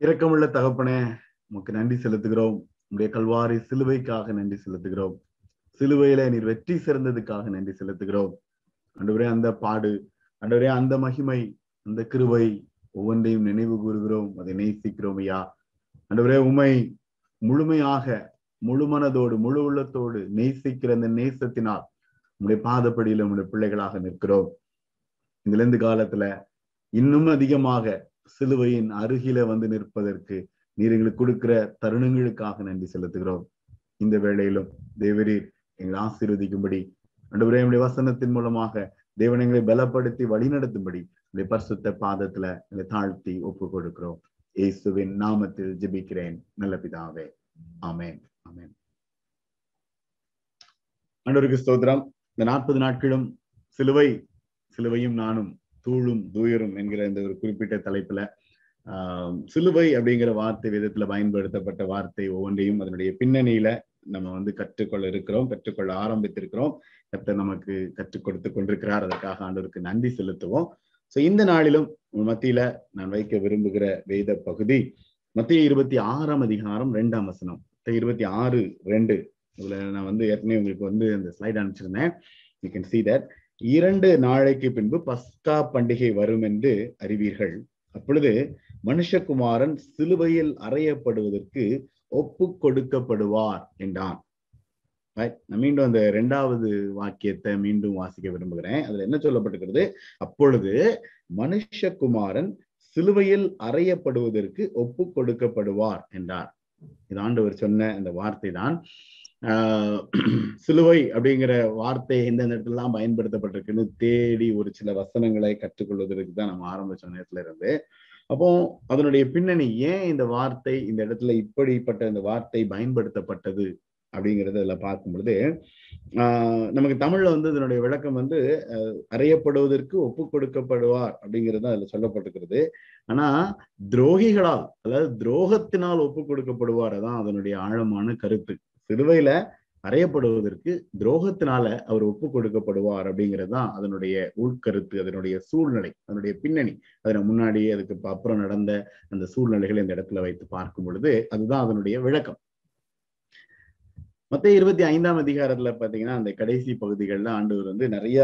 இரக்கமுள்ள தகப்பனே உமக்கு நன்றி செலுத்துகிறோம். உடைய கல்வாரி சிலுவைக்காக நன்றி செலுத்துகிறோம். சிலுவையில நீர் வெற்றி சிறந்ததுக்காக நன்றி செலுத்துகிறோம். அன்றுவரே அந்த பாடு அன்றுவரே அந்த மகிமை அந்த கிருவை ஒவ்வொன்றையும் நினைவு கூறுகிறோம். அதை நேசிக்கிறோம் ஐயா. அன்றுவரே உமை முழுமையாக முழு மனதோடு முழு உள்ளத்தோடு நேசிக்கிற அந்த நேசத்தினால் உங்களுடைய பாதப்படியில உங்களுடைய பிள்ளைகளாக நிற்கிறோம். இதுல இருந்து காலத்துல இன்னும் அதிகமாக சிலுவையின் அருகில வந்து நிற்பதற்கு நீர் எங்களுக்கு கொடுக்கிற தருணங்களுக்காக நன்றி செலுத்துகிறோம். இந்த வேளையிலும் தேவரீர் எங்களை ஆசீர்வதிக்கும்படி அன்றுவரே வசனத்தின் மூலமாக தேவன் எங்களை பலப்படுத்தி வழிநடத்தும்படி உடைய பரிசுத்த பாதத்துல எங்களை தாழ்த்தி ஒப்பு கொடுக்கிறோம் இயேசுவின் நாமத்தில் ஜெபிக்கிறேன். நல்ல பிதாவே. ஆமேன். ஆமேன். அன்றோருக்கு ஸ்தோத்திரம். இந்த நாற்பது நாட்களும் சிலுவை சிலுவையும் நானும் தூளும் துயரும் என்கிற இந்த ஒரு குறிப்பிட்ட தலைப்புல சிலுவை அப்படிங்கிற வார்த்தை விதத்துல பயன்படுத்தப்பட்ட வார்த்தை ஒவ்வொன்றையும் அதனுடைய பின்னணியில நம்ம வந்து கற்றுக்கொள்ள இருக்கிறோம் கற்றுக்கொள்ள ஆரம்பித்திருக்கிறோம். கர்த்தர் நமக்கு கற்றுக் கொடுத்து கொண்டிருக்கிறார். அதற்காக ஆண்டவருக்கு நன்றி செலுத்துவோம். சோ இந்த நாளிலும் மத்தியில நான் வைக்க விரும்புகிற வேத பகுதி மத்திய இருபத்தி ஆறாம் அதிகாரம் ரெண்டாம் வசனம். இருபத்தி ஆறு ரெண்டு. இதுல நான் வந்து ஏற்கனவே உங்களுக்கு வந்து அந்த ஸ்லைட் அனுப்பிச்சிருந்தேன். யூ கேன் சி தட் இரண்டு நாளைக்கு பின்பு பஸ்கா பண்டிகை வரும் என்று அறிவீர்கள். அப்பொழுது மனுஷகுமாரன் சிலுவையில் அறையப்படுவதற்கு ஒப்பு கொடுக்கப்படுவார் என்றான். நான் மீண்டும் அந்த இரண்டாவது வாக்கியத்தை மீண்டும் வாசிக்க விரும்புகிறேன். அதுல என்ன சொல்லப்பட்டிருக்கிறது? அப்பொழுது மனுஷகுமாரன் சிலுவையில் அறையப்படுவதற்கு ஒப்பு கொடுக்கப்படுவார் என்றார். இது ஆண்டவர் சொன்ன அந்த வார்த்தை தான் சிலுவை அப்படிங்கிற வார்த்தை எந்தெந்த இடத்துலலாம் பயன்படுத்தப்பட்டிருக்குன்னு தேடி ஒரு சில வசனங்களை கற்றுக்கொள்வதற்கு தான் நம்ம ஆரம்பிச்ச நேரத்துல இருந்து. அப்போ அதனுடைய பின்னணி ஏன் இந்த வார்த்தை இந்த இடத்துல இப்படிப்பட்ட இந்த வார்த்தை பயன்படுத்தப்பட்டது அப்படிங்கறத இதுல பார்க்கும் பொழுது ஆஹ் நமக்கு தமிழ்ல வந்து இதனுடைய விளக்கம் வந்து அறையப்படுவதற்கு ஒப்பு கொடுக்கப்படுவார் அப்படிங்கிறது அதுல சொல்லப்பட்டிருக்கிறது. ஆனா துரோகிகளால் அதாவது துரோகத்தினால் ஒப்பு கொடுக்கப்படுவார் தான் அதனுடைய ஆழமான கருத்து. சிலுவையில அறையப்படுவதற்கு துரோகத்தினால அவர் ஒப்பு கொடுக்கப்படுவார் அப்படிங்கிறது தான் அதனுடைய உள்கருத்து அதனுடைய சூழ்நிலை அதனுடைய பின்னணி. அதனை முன்னாடி அதுக்கு அப்புறம் நடந்த அந்த சூழ்நிலைகளை இந்த இடத்துல வைத்து பார்க்கும் பொழுது அதுதான் அதனுடைய விளக்கம். மொத்த இருபத்தி ஐந்தாம் அதிகாரத்துல பாத்தீங்கன்னா அந்த கடைசி பகுதிகள்ல ஆண்டவர் வந்து நிறைய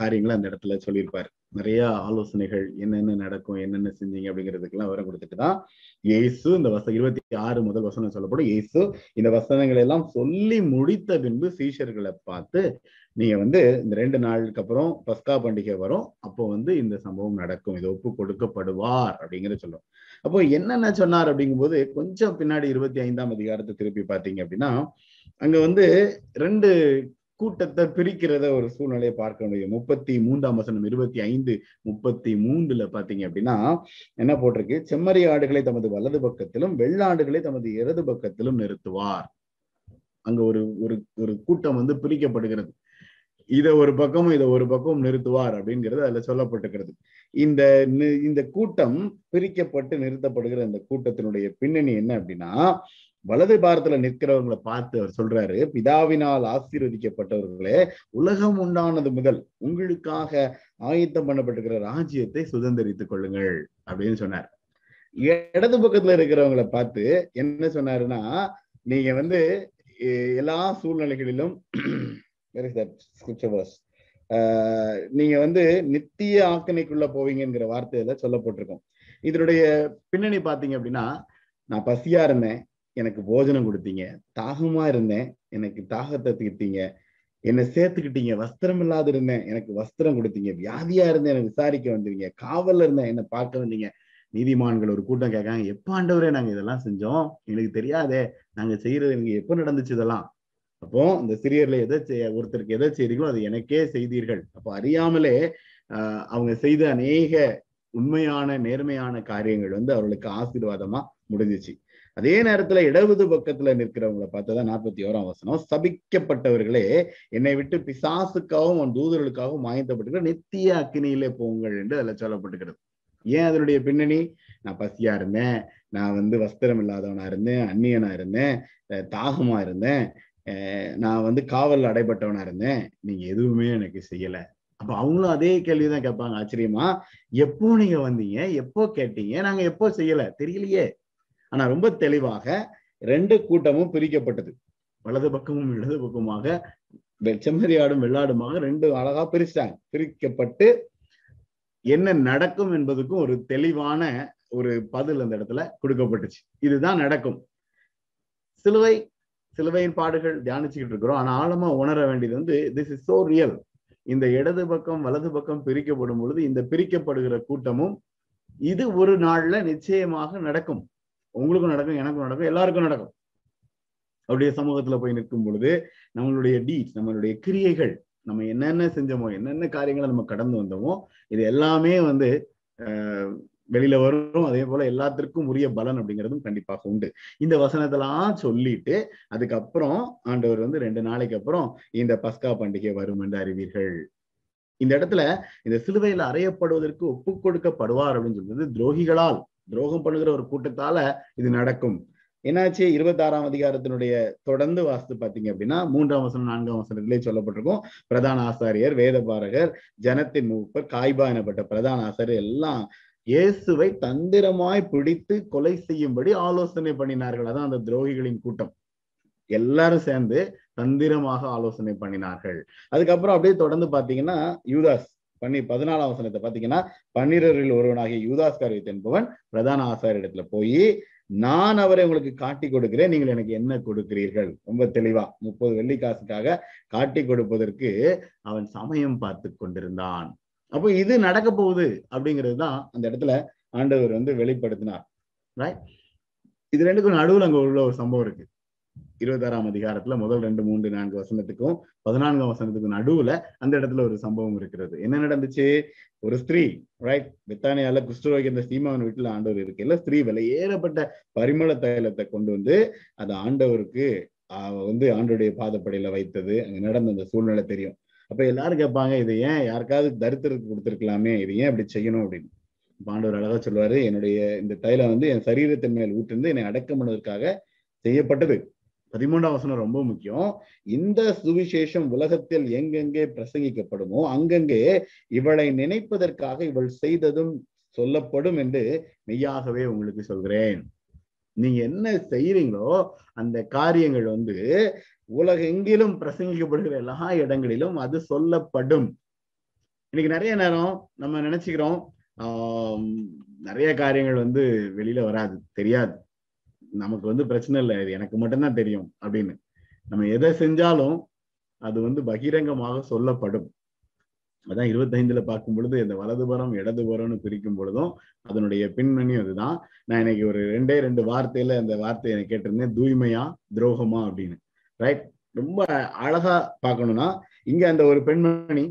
காரியங்களை அந்த இடத்துல சொல்லியிருப்பாரு. நிறைய ஆலோசனைகள் என்னென்ன நடக்கும் என்னென்ன செஞ்சீங்க அப்படிங்கிறதுக்கெல்லாம் விவரம் கொடுத்துட்டு தான் இயேசு இந்த வச இருபத்தி ஆறு முதல் வசனம் சொல்லப்படும். இயேசு இந்த வசனங்களை எல்லாம் சொல்லி முடித்த பின்பு சீஷர்களை பார்த்து நீங்க வந்து இந்த ரெண்டு நாளுக்கு அப்புறம் பஸ்கா பண்டிகை வரும். அப்போ வந்து இந்த சம்பவம் நடக்கும். இது ஒப்பு கொடுக்கப்படுவார் அப்படிங்கிற சொல்லும் அப்போ என்னென்ன சொன்னார் அப்படிங்கும்போது கொஞ்சம் பின்னாடி இருபத்தி ஐந்தாம் அதிகாரத்தை திருப்பி பார்த்தீங்க அப்படின்னா அங்க வந்து ரெண்டு கூட்டத்தை பிரிக்கிறத ஒரு சூழ்நிலையை பார்க்க முடியும். முப்பத்தி மூன்றாம் வசனம் இருபத்தி ஐந்து முப்பத்தி மூன்றுல பாத்தீங்க அப்படின்னா என்ன போட்டிருக்கு? செம்மறி ஆடுகளை தமது வலது பக்கத்திலும் வெள்ளாடுகளை தமது இடது பக்கத்திலும் நிறுத்துவார். அங்க ஒரு ஒரு ஒரு கூட்டம் வந்து பிரிக்கப்படுகிறது. இதை ஒரு பக்கமும் இதை ஒரு பக்கமும் நிறுத்துவார் அப்படிங்கிறது அதுல சொல்லப்பட்டிருக்கிறது. இந்த இந்த கூட்டம் பிரிக்கப்பட்டு நிறுத்தப்படுகிற இந்த கூட்டத்தினுடைய பின்னணி என்ன அப்படின்னா வலது பாரத்துல நிற்கிறவங்களை பார்த்து அவர் சொல்றாரு பிதாவினால் ஆசீர்வதிக்கப்பட்டவர்களே உலகம் உண்டானது முதல் உங்களுக்காக ஆயத்தம் பண்ணப்பட்டிருக்கிற ராஜ்யத்தை சுதந்திரித்துக் கொள்ளுங்கள் அப்படின்னு சொன்னார். இடது பக்கத்துல இருக்கிறவங்களை பார்த்து என்ன சொன்னாருன்னா நீங்க வந்து எல்லா சூழ்நிலைகளிலும் நீங்க வந்து நித்திய ஆக்கணைக்குள்ள போவீங்கிற வார்த்தையில சொல்லப்பட்டிருக்கோம். இதனுடைய பின்னணி பாத்தீங்க அப்படின்னா நான் பசியா இருந்தேன் எனக்கு போஜனம் கொடுத்தீங்க. தாகமா இருந்தேன். எனக்கு தாகத்தை தீர்த்தீங்க. என்னை சேர்த்துக்கிட்டீங்க. வஸ்திரம் இல்லாத இருந்தேன். எனக்கு வஸ்திரம் கொடுத்தீங்க. வியாதியா இருந்தேன். என்னை விசாரிக்க வந்தீங்க. காவல்ல இருந்தேன். என்னை பார்க்க வந்தீங்க. நீதிமான்கள் ஒரு கூட்டம் கேட்காங்க. எப்ப ஆண்டவரே நாங்க இதெல்லாம் செஞ்சோம்? எங்களுக்கு தெரியாதே. நாங்க செய்யறது எனக்கு எப்ப நடந்துச்சு இதெல்லாம்? அப்போ இந்த சிறியர்ல எதை செய்ய ஒருத்தருக்கு எதை செய்றீங்களோ அது எனக்கே செய்தீர்கள். அப்போ அறியாமலே ஆஹ் அவங்க செய்த அநேக உண்மையான நேர்மையான காரியங்கள் வந்து அவர்களுக்கு ஆசீர்வாதமா முடிஞ்சிச்சு. அதே நேரத்துல இடது பக்கத்துல நிற்கிறவங்களை பார்த்ததான் நாற்பத்தி ஓராம் வசனம் சபிக்கப்பட்டவர்களே என்னை விட்டு பிசாசுக்காகவும் அவன் தூதர்களுக்காகவும் மாயத்தப்பட்டுக்கிற நித்திய அக்னியிலே போங்கள் என்று அதுல சொல்லப்பட்டுக்கிறது ஏன் அதனுடைய பின்னணி? நான் பசியா இருந்தேன் நான் வந்து வஸ்திரம் இல்லாதவனா இருந்தேன் அந்நியனா இருந்தேன் தாகமா இருந்தேன் நான் வந்து காவல் அடைபட்டவனா இருந்தேன். நீங்க எதுவுமே எனக்கு செய்யல. அப்ப அவங்களும் அதே கேள்விதான் கேட்பாங்க. ஆச்சரியமா? எப்போ நீங்க வந்தீங்க? எப்போ கேட்டீங்க? நாங்க எப்போ செய்யல? தெரியலையே. ஆனா ரொம்ப தெளிவாக ரெண்டு கூட்டமும் பிரிக்கப்பட்டது. வலது பக்கமும் இடது பக்கமாக செம்மறியாடும் வெள்ளாடுமாக ரெண்டு அழகா பிரிச்சாங்க. பிரிக்கப்பட்டு என்ன நடக்கும் என்பதுக்கும் ஒரு தெளிவான ஒரு பதில் அந்த இடத்துல கொடுக்கப்பட்டுச்சு. இதுதான் நடக்கும். சிலுவை சிலுவையின் பாடுகள் தியானிச்சுக்கிட்டு இருக்கிறோம். ஆனா ஆழமா உணர வேண்டியது வந்து திஸ் இஸ் சோ ரியல் இந்த இடது பக்கம் வலது பக்கம் பிரிக்கப்படும் பொழுது இந்த பிரிக்கப்படுகிற கூட்டமும் இது ஒரு நாள்ல நிச்சயமாக நடக்கும். உங்களுக்கும் நடக்கும் எனக்கும் நடக்கும் எல்லாருக்கும் நடக்கும். அவருடைய சமூகத்துல போய் நிற்கும் பொழுது நம்மளுடைய டீட்ஸ் நம்மளுடைய கிரியைகள் நம்ம என்னென்ன செஞ்சோமோ என்னென்ன காரியங்களை நம்ம கடந்து வந்தோமோ இது எல்லாமே வந்து வெளியில வரும். அதே போல எல்லாத்திற்கும் உரிய பலன் அப்படிங்கிறதும் கண்டிப்பாக உண்டு. இந்த வசனத்தெல்லாம் சொல்லிட்டு அதுக்கப்புறம் ஆண்டவர் வந்து ரெண்டு நாளைக்கு அப்புறம் இந்த பஸ்கா பண்டிகை வரும் என்று அறிவீர்கள். இந்த இடத்துல இந்த சிலுவையில் அறையப்படுவதற்கு ஒப்பு கொடுக்கப்படுவார் அப்படின்னு சொல்றது துரோகிகளால். துரோகம் பண்ணுகிற ஒரு கூட்டத்தால இது நடக்கும். என்னாச்சு? இருபத்தி ஆறாம் அதிகாரத்தினுடைய தொடர்ந்து வாசித்து பாத்தீங்க அப்படின்னா மூன்றாம் வசனம் நான்காம் வசனத்திலே சொல்லப்பட்டிருக்கும். பிரதான ஆசாரியர் வேதபாரகர் ஜனத்தின் மூப்பர் காய்பா எனப்பட்ட பிரதான ஆசாரியர் எல்லாம் இயேசுவை தந்திரமாய் பிடித்து கொலை செய்யும்படி ஆலோசனை பண்ணினார்கள். அதான் அந்த துரோகிகளின் கூட்டம். எல்லாரும் சேர்ந்து தந்திரமாக ஆலோசனை பண்ணினார்கள். அதுக்கப்புறம் அப்படியே தொடர்ந்து பாத்தீங்கன்னா யூதாஸ். பண்ணி பதினாலாம் வசனத்தை பாத்தீங்கன்னா பன்னிரரில் ஒருவனாகிய யூதாஸ்காரியத் என்பவன் பிரதான ஆசாரியத்துல போய் நான் அவரை உங்களுக்கு காட்டி கொடுக்கிறேன் நீங்கள் எனக்கு என்ன கொடுக்கிறீர்கள்? ரொம்ப தெளிவா முப்பது வெள்ளி காசுக்காக காட்டி கொடுப்பதற்கு அவன் சமயம் பார்த்து கொண்டிருந்தான். அப்போ இது நடக்க போகுது அப்படிங்கிறது தான் அந்த இடத்துல ஆண்டவர் வந்து வெளிப்படுத்தினார். ரைட் இது ரெண்டுக்கும் நடுவில் அங்க உள்ள ஒரு சம்பவம் இருக்கு. இருபத்தாறாம் அதிகாரத்துல முதல் ரெண்டு மூன்று நான்கு வசனத்துக்கும் பதினான்காம் வசனத்துக்கும் நடுவுல அந்த இடத்துல ஒரு சம்பவம் இருக்கிறது. என்ன நடந்துச்சு? ஒரு ஸ்திரீ ரைட் பித்தானியால குஷ்டரோகி அந்த சீமாவன் வீட்டுல ஆண்டவர் இருக்கு. ஸ்திரீ விலையேறப்பட்ட பரிமள தைலத்தை கொண்டு வந்து அது ஆண்டவருக்கு வந்து ஆண்டோடைய பாதப்படையில வைத்தது. அங்க நடந்த அந்த சூழ்நிலை தெரியும். அப்ப எல்லாரும் கேட்பாங்க இது ஏன் யாருக்காவது தரித்திரத்துக்கு கொடுத்துருக்கலாமே? இது ஏன் இப்படி செய்யணும்? அப்படின்னு. பாண்டவர் அழகா சொல்லுவாரு என்னுடைய இந்த தைலம் வந்து என் சரீரத்தின் மேல் ஊற்றிருந்து என்னை அடக்கம் பண்ணுவதற்காக செய்யப்பட்டது. பதிமூன்றாம் வசனம் ரொம்ப முக்கியம். இந்த சுவிசேஷம் உலகத்தில் எங்கெங்கே பிரசங்கிக்கப்படுமோ அங்கங்கே இவளை நினைப்பதற்காக இவள் செய்ததும் சொல்லப்படும் என்று மெய்யாகவே உங்களுக்கு சொல்கிறேன். நீங்க என்ன செய்யறீங்களோ அந்த காரியங்கள் வந்து உலகெங்கிலும் பிரசங்கிக்கப்படுகிற எல்லா இடங்களிலும் அது சொல்லப்படும். இன்னைக்கு நிறைய நேரம் நம்ம நினைச்சுக்கிறோம். ஆஹ் நிறைய காரியங்கள் வந்து வெளியில வராது தெரியாது. நமக்கு வந்து பிரச்சனை இல்லை இது எனக்கு மட்டும்தான் தெரியும் அப்படின்னு. நம்ம எதை செஞ்சாலும் அது வந்து பகிரங்கமாக சொல்லப்படும். அதான் இருபத்தைந்துல பார்க்கும் பொழுது இந்த வலதுபுறம் இடதுபுறம்னு பிரிக்கும் பொழுதும் அதனுடைய பின்னணி அதுதான் நான் இன்னைக்கு ஒரு ரெண்டே ரெண்டு வார்த்தையில அந்த வார்த்தையை எனக்கு கேட்டிருந்தேன் தூய்மையா துரோகமா அப்படின்னு. ரைட் ரொம்ப அழகா பார்க்கணும்னா இங்க அந்த ஒரு பெண்மணி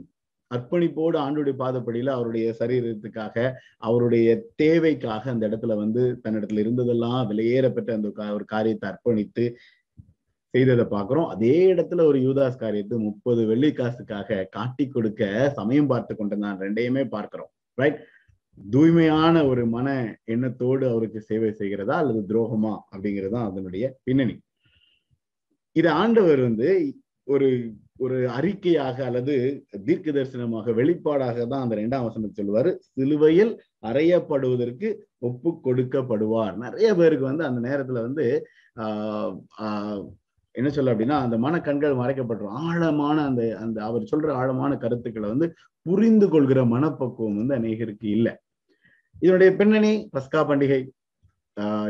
அர்ப்பணிப்போடு ஆண்டுடைய பாதப்படியில அவருடைய சரீரத்துக்காக அவருடைய தேவைக்காக அந்த இடத்துல வந்து தன்னிடத்துல இருந்ததெல்லாம் விலையேறப்பட்ட அந்த ஒரு காரியத்தை அர்ப்பணித்து செய்ததை பார்க்கிறோம். அதே இடத்துல ஒரு யூதாஸ் காரியத்தை முப்பது வெள்ளி காசுக்காக காட்டி கொடுக்க சமயம் பார்த்து கொண்டிருந்தான் ரெண்டையுமே பார்க்கிறோம். ரைட் தூய்மையான ஒரு மன எண்ணத்தோடு அவருக்கு சேவை செய்கிறதா அல்லது துரோகமா அப்படிங்கிறது தான் அதனுடைய பின்னணி. இது ஆண்டவர் வந்து ஒரு ஒரு அறிக்கையாக அல்லது தீர்க்க தரிசனமாக வெளிப்பாடாக தான் அந்த ரெண்டாம் வசனம் சொல்லுவாரு. சிலுவையில் அறையப்படுவதற்கு ஒப்பு கொடுக்கப்படுவார். நிறைய பேருக்கு வந்து அந்த நேரத்துல வந்து ஆஹ் ஆஹ் என்ன சொல்ல அப்படின்னா அந்த மன கண்கள் மறைக்கப்பட்டுரும். ஆழமான அந்த அந்த அவர் சொல்ற ஆழமான கருத்துக்களை வந்து புரிந்து கொள்கிற மனப்பக்குவம் வந்து அநேகருக்கு இல்லை. இதனுடைய பின்னணி பஸ்கா பண்டிகை.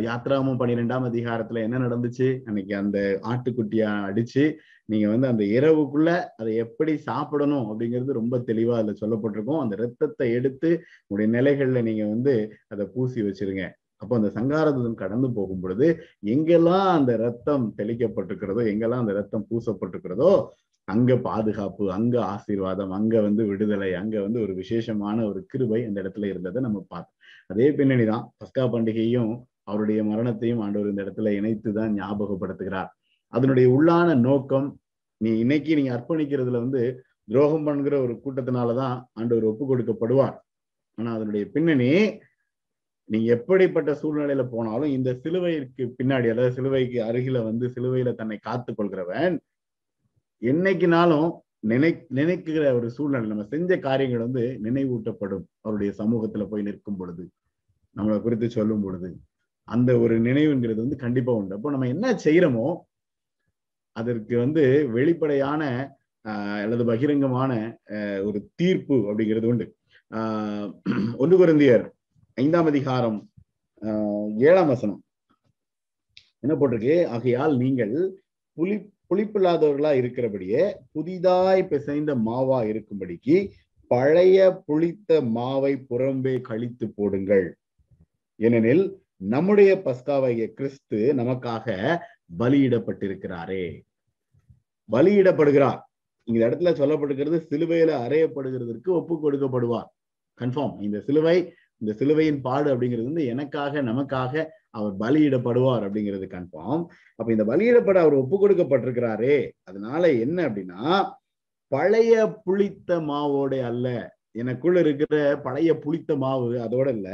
யாத்ராமம் பன்னிரெண்டாம் அதிகாரத்துல என்ன நடந்துச்சு? அன்னைக்கு அந்த ஆட்டுக்குட்டியா அடிச்சு நீங்க வந்து அந்த இரவுக்குள்ள அதை எப்படி சாப்பிடணும் அப்படிங்கிறது ரொம்ப தெளிவா அதுல சொல்லப்பட்டிருக்கும். அந்த ரத்தத்தை எடுத்து உங்களுடைய நிலைகள்ல நீங்க வந்து அதை பூசி வச்சிருங்க. அப்போ அந்த சங்காரதம் கடந்து போகும் பொழுது எங்கெல்லாம் அந்த ரத்தம் தெளிக்கப்பட்டிருக்கிறதோ எங்கெல்லாம் அந்த ரத்தம் பூசப்பட்டிருக்கிறதோ அங்க பாதுகாப்பு அங்க ஆசீர்வாதம் அங்க வந்து விடுதலை அங்க வந்து ஒரு விசேஷமான ஒரு கிருபை அந்த இடத்துல இருந்ததை நம்ம பார்த்தோம். அதே பின்னணி தான் பஸ்கா பண்டிகையும் அவருடைய மரணத்தையும் ஆண்டவர் இந்த இடத்துல இணைத்து தான் ஞாபகப்படுத்துகிறார். அதனுடைய உள்ளான நோக்கம் நீ இன்னைக்கு நீங்க அர்ப்பணிக்கிறதுல வந்து துரோகம் பண்ணுகிற ஒரு கூட்டத்தினாலதான் ஆண்டவர் ஒப்பு கொடுக்கப்படுவார். ஆனா அதனுடைய பின்னணி நீ எப்படிப்பட்ட சூழ்நிலையில போனாலும் இந்த சிலுவைக்கு பின்னாடி அதாவது சிலுவைக்கு அருகில வந்து சிலுவையில தன்னை காத்து கொள்கிறவன் என்னைக்குனாலும் நினை நினைக்கிற ஒரு சூழ்நிலை நம்ம செஞ்ச காரியங்கள் வந்து நினைவூட்டப்படும். அவருடைய சமூகத்துல போய் நிற்கும் பொழுது நம்மளை குறித்து சொல்லும் பொழுது. அந்த ஒரு நினைவுங்கிறது வந்து கண்டிப்பா உண்டு. அப்போ நம்ம என்ன செய்யறோமோ அதற்கு வந்து வெளிப்படையான அல்லது பகிரங்கமான ஒரு தீர்ப்பு அப்படிங்கிறது உண்டு. ஆஹ் ஒன்று குருந்தியர் ஐந்தாம் அதிகாரம் ஆஹ் ஏழாம் வசனம். என்ன போட்டிருக்கு? ஆகையால் நீங்கள் புலி புளிப்பில்லாதவர்களா இருக்கிறபடியே புதிதாய் பிசைந்த மாவா இருக்கும்படிக்கு பழைய புளித்த மாவை புறம்பே கழித்து போடுங்கள். ஏனெனில் நம்முடைய பஸ்காவாகிய கிறிஸ்து நமக்காக பலியிடப்பட்டிருக்கிறாரே. பலியிடப்படுகிறார். இந்த இடத்துல சொல்லப்பட்டிருக்கிறது சிலுவையில அறையப்படுகிறதற்கு ஒப்பு கொடுக்கப்படுவார். கன்ஃபார்ம் இந்த சிலுவை இந்த சிலுவையின் பாடு அப்படிங்கிறது வந்து எனக்காக நமக்காக அவர் பலியிடப்படுவார் அப்படிங்கிறது கன்ஃபார்ம் அப்ப இந்த பலியிடப்பட அவர் ஒப்பு கொடுக்கப்பட்டிருக்கிறாரே. அதனால என்ன அப்படின்னா பழைய புளித்த மாவோட அல்ல. எனக்குள்ள இருக்கிற பழைய புளித்த மாவு அதோட இல்ல.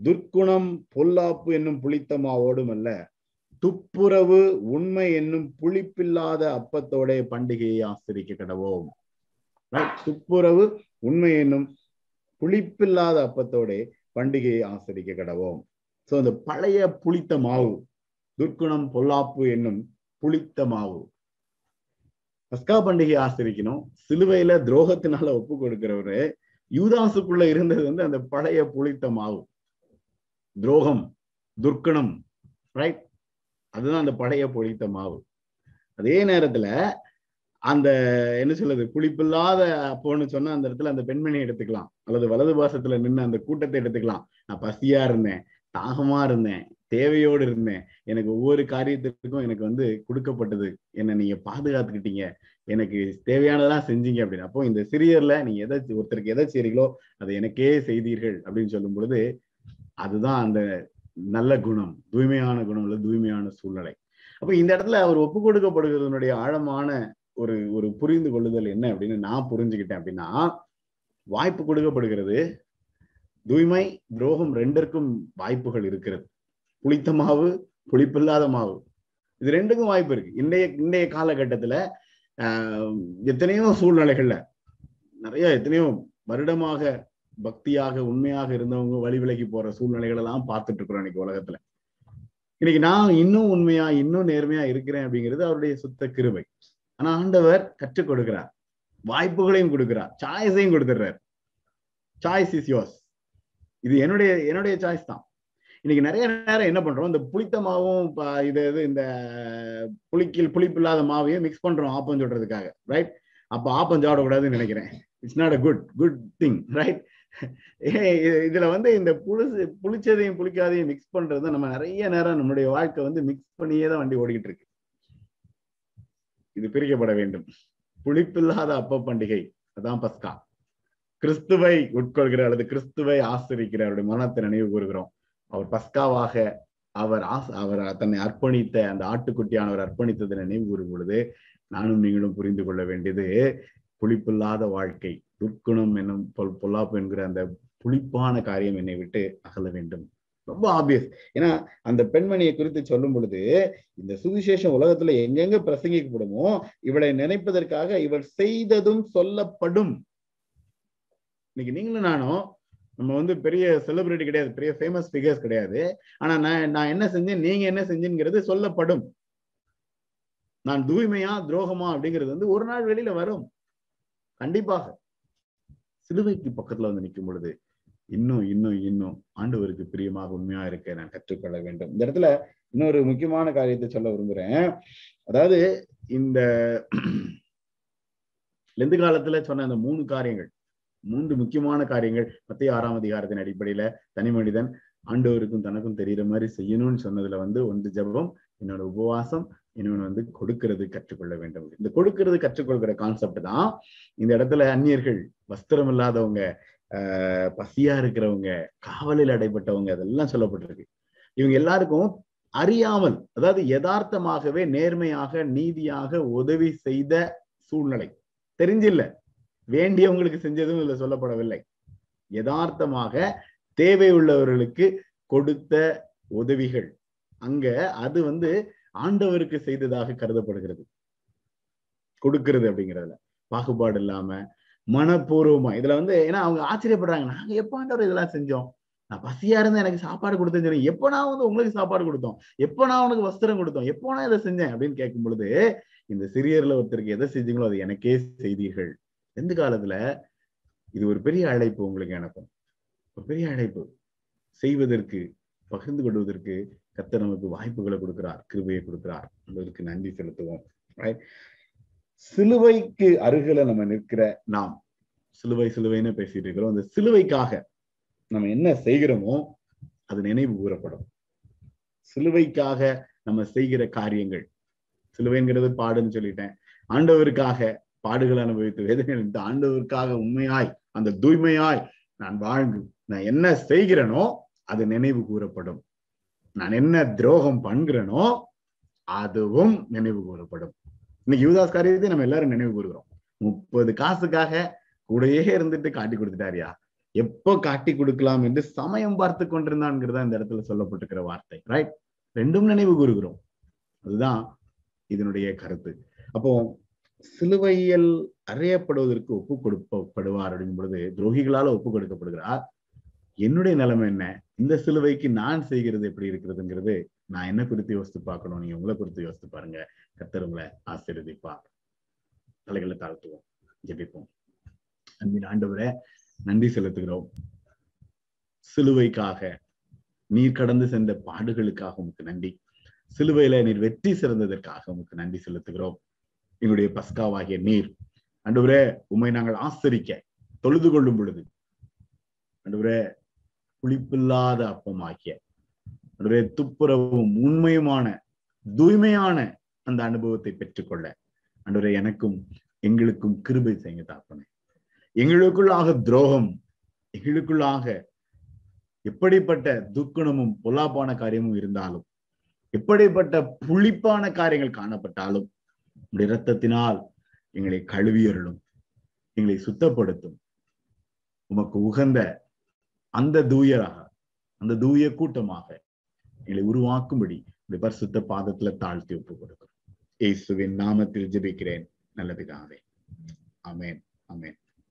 துர்க்குணம் பொல்லாப்பு என்னும் புளித்த மாவோடும் அல்ல. துப்புரவு உண்மை என்னும் புளிப்பில்லாத அப்பத்தோட பண்டிகையை ஆசிரிக்க கடவோம். துப்புரவு உண்மை என்னும் புளிப்பில்லாத அப்பத்தோட பண்டிகையை ஆசிரிக்க கடவோம். சோ அந்த பழைய புளித்த மாவு துர்க்குணம் பொல்லாப்பு என்னும் புளித்த மாவு. பஸ்கா பண்டிகையை ஆசிரிக்கணும் சிலுவையில துரோகத்தினால ஒப்பு கொடுக்கிறவரு யூதாசுக்குள்ள இருந்தது வந்து அந்த பழைய புளித்த மாவு. துரோகம் துர்க்கணம் ரைட் அதுதான் அந்த பழைய பொழித்த மாவு. அதே நேரத்துல அந்த என்ன சொல்றது புளிப்பில்லாத அப்போன்னு சொன்னா அந்த இடத்துல அந்த பெண்மணியை எடுத்துக்கலாம். அல்லது வலது பாசத்துல நின்று அந்த கூட்டத்தை எடுத்துக்கலாம். நான் பசியா இருந்தேன் தாகமா இருந்தேன் தேவையோடு இருந்தேன். எனக்கு ஒவ்வொரு காரியத்திற்கும் எனக்கு வந்து கொடுக்கப்பட்டது. என்னை நீங்க பாதுகாத்துக்கிட்டீங்க. எனக்கு தேவையானதெல்லாம் செஞ்சீங்க அப்படின்னு. அப்போ இந்த சிறியர்ல நீங்க எதை ஒருத்தருக்கு எதை செய்றீங்களோ அதை எனக்கே செய்தீர்கள் அப்படின்னு சொல்லும் பொழுது அதுதான் அந்த நல்ல குணம் தூய்மையான குணம் இல்லை தூய்மையான சூழ்நிலை. அப்ப இந்த இடத்துல அவர் ஒப்பு கொடுக்கப்படுகிறதுனுடைய ஆழமான ஒரு ஒரு புரிந்து கொள்ளுதல் என்ன அப்படின்னு நான் புரிஞ்சுக்கிட்டேன் அப்படின்னா வாய்ப்பு கொடுக்கப்படுகிறது. தூய்மை துரோகம் ரெண்டிற்கும் வாய்ப்புகள் இருக்கிறது. புளித்த மாவு புளிப்பில்லாத மாவு. இது ரெண்டுக்கும் வாய்ப்பு இருக்கு. இன்றைய இன்றைய காலகட்டத்துல ஆஹ் எத்தனையோ சூழ்நிலைகள்ல நிறைய எத்தனையோ வருடமாக பக்தியாக உண்மையாக இருந்தவங்க வழி விலகி போற சூழ்நிலைகள் எல்லாம் பார்த்துட்டு இருக்கிறோம் இன்னைக்கு உலகத்துல. இன்னைக்கு நான் இன்னும் உண்மையா இன்னும் நேர்மையா இருக்கிறேன் அப்படிங்கிறது அவருடைய சுத்த கிருபை. ஆனா ஆண்டவர் கற்றுக் கொடுக்கிறார். வாய்ப்புகளையும் கொடுக்கிறார். சாய்ஸையும் கொடுத்துடுறார். சாய்ஸ் இஸ் யோர்ஸ் இது என்னுடைய என்னுடைய சாய்ஸ் தான். இன்னைக்கு நிறைய நேரம் என்ன பண்றோம்? இந்த புளித்த மாவும் இது இது இந்த புளிக்கில் புளிப்பு இல்லாத மாவையும் மிக்ஸ் பண்றோம் ஆப்பம் சொல்றதுக்காக ரைட் அப்ப ஆப்பம் சாப்பிடக்கூடாதுன்னு நினைக்கிறேன். It's not a good good thing right இதுல வந்து இந்த புளிச்சு புளிச்சதையும் புளிக்காதையும் மிக்ஸ் பண்றது நம்ம நிறைய நேரம் நம்மளுடைய வாழ்க்கை வந்து மிக்ஸ் பண்ணியே தான் வண்டி ஓடிக்கிட்டு இருக்கு. இது பிரிக்கப்பட வேண்டும். புளிப்பில்லாத அப்ப பண்டிகை. அதான் பஸ்கா. கிறிஸ்துவை உட்கொள்கிற அல்லது கிறிஸ்துவை ஆசிரிக்கிற அவருடைய மனத்தை நினைவு கூறுகிறோம். அவர் பஸ்காவாக அவர் ஆஸ் அவர் தன்னை அர்ப்பணித்த அந்த ஆட்டுக்குட்டியானவர் அர்ப்பணித்ததை நினைவு கூறும் பொழுது நானும் நீங்களும் புரிந்து கொள்ள வேண்டியது புளிப்பில்லாத வாழ்க்கை. துர்க்குணம் என்னும் பொல் பொல்லாப்பு என்கிற அந்த புளிப்பான காரியம் என்னை விட்டு அகல வேண்டும். ரொம்ப ஆபியஸ் ஏன்னா அந்த பெண்மணியை குறித்து சொல்லும் பொழுது இந்த சுவிசேஷம் உலகத்துல எங்கெங்க பிரசங்கிக்கப்படுமோ இவளை நினைப்பதற்காக இவள் செய்ததும் சொல்லப்படும். இன்னைக்கு நீங்களும் நானும் நம்ம வந்து பெரிய செலிபிரிட்டி கிடையாது பெரிய ஃபேமஸ் ஃபிகர்ஸ் கிடையாது. ஆனா நான் நான் என்ன செஞ்சேன் நீங்க என்ன செஞ்சீங்கிறது சொல்லப்படும். நான் தூய்மையா துரோகமா அப்படிங்கிறது வந்து ஒரு நாள் வெளியில வரும். கண்டிப்பாக. சிலுவைக்கு பக்கத்துல வந்து நிற்கும் பொழுது இன்னும் இன்னும் இன்னும் ஆண்டவருக்கு பிரியமாக உண்மையா இருக்க நான் கற்றுக்கொள்ள வேண்டும். இந்த இடத்துல இன்னொரு முக்கியமான காரியத்தை சொல்ல விரும்புறேன். அதாவது இந்த லெந்து காலத்துல சொன்ன அந்த மூணு காரியங்கள் மூன்று முக்கியமான காரியங்கள் மத்திய ஆறாம் அதிகாரத்தின் அடிப்படையில தனி மனிதன் ஆண்டவருக்கும் தனக்கும் தெரிகிற மாதிரி செய்யணும்னு சொன்னதுல வந்து ஒன்று ஜபம் என்னோட உபவாசம் இன்னொன்று வந்து கொடுக்கிறது கற்றுக்கொள்ள வேண்டும். இந்த கொடுக்கிறது கற்றுக்கொள்கிற கான்செப்ட் தான் இந்த இடத்துல அந்நியர்கள் வஸ்திரம் இல்லாதவங்க ஆஹ் பசியா இருக்கிறவங்க காவலில் அடைப்பட்டவங்க அதெல்லாம் சொல்லப்பட்டிருக்கு. இவங்க எல்லாருக்கும் அறியாமல் அதாவது யதார்த்தமாகவே நேர்மையாக நீதியாக உதவி செய்த சூழ்நிலை. தெரிஞ்சில்ல? வேண்டியவங்களுக்கு செஞ்சதும் இதுல சொல்லப்படவில்லை. யதார்த்தமாக தேவை உள்ளவர்களுக்கு கொடுத்த உதவிகள். அங்க அது வந்து ஆண்டவருக்கு செய்ததாக கருதப்படுகிறது. கொடுக்கிறது அப்படிங்கிறதுல. பாகுபாடு இல்லாம மனப்பூர்வமா. இதுல வந்து ஏன்னா அவங்க ஆச்சரியப்படுறாங்க. நாங்க எப்ப ஆண்டவர் இதெல்லாம் செஞ்சோம்? நான் பசியா இருந்தா எனக்கு சாப்பாடு கொடுத்தேன்னு சொல்லி எப்ப நான் வந்து உங்களுக்கு சாப்பாடு கொடுத்தோம்? எப்ப நான் உனக்கு வஸ்திரம் கொடுத்தோம்? எப்போ நான் இதை செஞ்சேன்? அப்படின்னு கேட்கும் பொழுது இந்த சிறியர்ல ஒருத்தருக்கு எதை செஞ்சீங்களோ அது எனக்கே செய்தீர்கள். எந்த காலத்துல இது ஒரு பெரிய அழைப்பு உங்களுக்கு எனக்கும். ஒரு பெரிய அழைப்பு. செய்வதற்கு பகிர்ந்து கொள்வதற்கு கத்த நமக்கு வாய்ப்புகளை கொடுக்கிறார் கிருபையை கொடுக்கிறார். என்பதற்கு நன்றி செலுத்துவோம் சிலுவைக்கு அருகில நம்ம நிற்கிற நாம் சிலுவை சிலுவைன்னு பேசிட்டு இருக்கிறோம். அந்த சிலுவைக்காக நம்ம என்ன செய்கிறோமோ அது நினைவு கூறப்படும். சிலுவைக்காக நம்ம செய்கிற காரியங்கள் சிலுவைங்கிறது பாடுன்னு சொல்லிட்டேன். ஆண்டவருக்காக பாடுகள் அனுபவித்து வேதனை ஆண்டவருக்காக உண்மையாய் அந்த தூய்மையாய் நான் வாழ்ந்து நான் என்ன செய்கிறேனோ அது நினைவு கூறப்படும். நான் என்ன துரோகம் பண்கிறேனோ அதுவும் நினைவு கூறப்படும். இன்னைக்கு யுவதாஸ் காரியத்தை நம்ம எல்லாரும் நினைவு கூறுகிறோம். முப்பது காசுக்காக கூடயே இருந்துட்டு காட்டி கொடுத்துட்டாரியா? எப்போ காட்டி கொடுக்கலாம் என்று சமயம் பார்த்து கொண்டிருந்தான்ங்கிறதா இந்த இடத்துல சொல்லப்பட்டிருக்கிற வார்த்தை ரைட் ரெண்டும் நினைவு கூறுகிறோம். அதுதான் இதனுடைய கருத்து. அப்போ சிலுவையில் அறியப்படுவதற்கு ஒப்பு கொடுக்கப்படுவார் அப்படிங்கும் பொழுது துரோகிகளால ஒப்பு கொடுக்கப்படுகிறார். என்னுடைய நிலைமை என்ன? இந்த சிலுவைக்கு நான் செய்கிறது எப்படி இருக்கிறதுங்கிறது நான் என்ன குறித்து யோசித்து பார்க்கணும்? நீங்க உங்களை குறித்து யோசித்து பாருங்க. கத்தர் உங்களை ஆசீர்வதிப்பா தலைகளை தாழ்த்துவோம். ஜெபிப்போம். அன்பின் ஆண்டவரை நன்றி செலுத்துகிறோம். சிலுவைக்காக நீர் கடந்து சென்ற பாடுகளுக்காக உமக்கு நன்றி. சிலுவையில நீர் வெற்றி சிறந்ததற்காக உமக்கு நன்றி செலுத்துகிறோம். எங்களுடைய பஸ்காவாகிய நீர். அன்றுவரே உண்மை நாங்கள் ஆசரிக்க தொழுது கொள்ளும் பொழுது. அன்றுவரே புளிப்பில்லாத அப்பமாகிய. அவருடைய துப்புரவும் உண்மையுமான தூய்மையான அந்த அனுபவத்தை பெற்றுக்கொள்ள அன்றுவரை எனக்கும் எங்களுக்கும் கிருபை செய்ய தாப்பனே. எங்களுக்குள்ளாக துரோகம் எங்களுக்குள்ளாக எப்படிப்பட்ட துக்குணமும் பொல்லாப்பான காரியமும் இருந்தாலும் எப்படிப்பட்ட புளிப்பான காரியங்கள் காணப்பட்டாலும் உடைய இரத்தத்தினால் எங்களை கழுவியருளும் எங்களை சுத்தப்படுத்தும். உமக்கு உகந்த அந்த தூயராக அந்த தூய கூட்டமாக எங்களை உருவாக்கும்படி இந்த பரிசுத்த பாதத்துல தாழ்த்தி ஒப்பு கொடுக்கிறோம். இயேசுவின் நாமத்தில் ஜெபிக்கிறேன். நல்லதுக்காக அமேன் அமேன்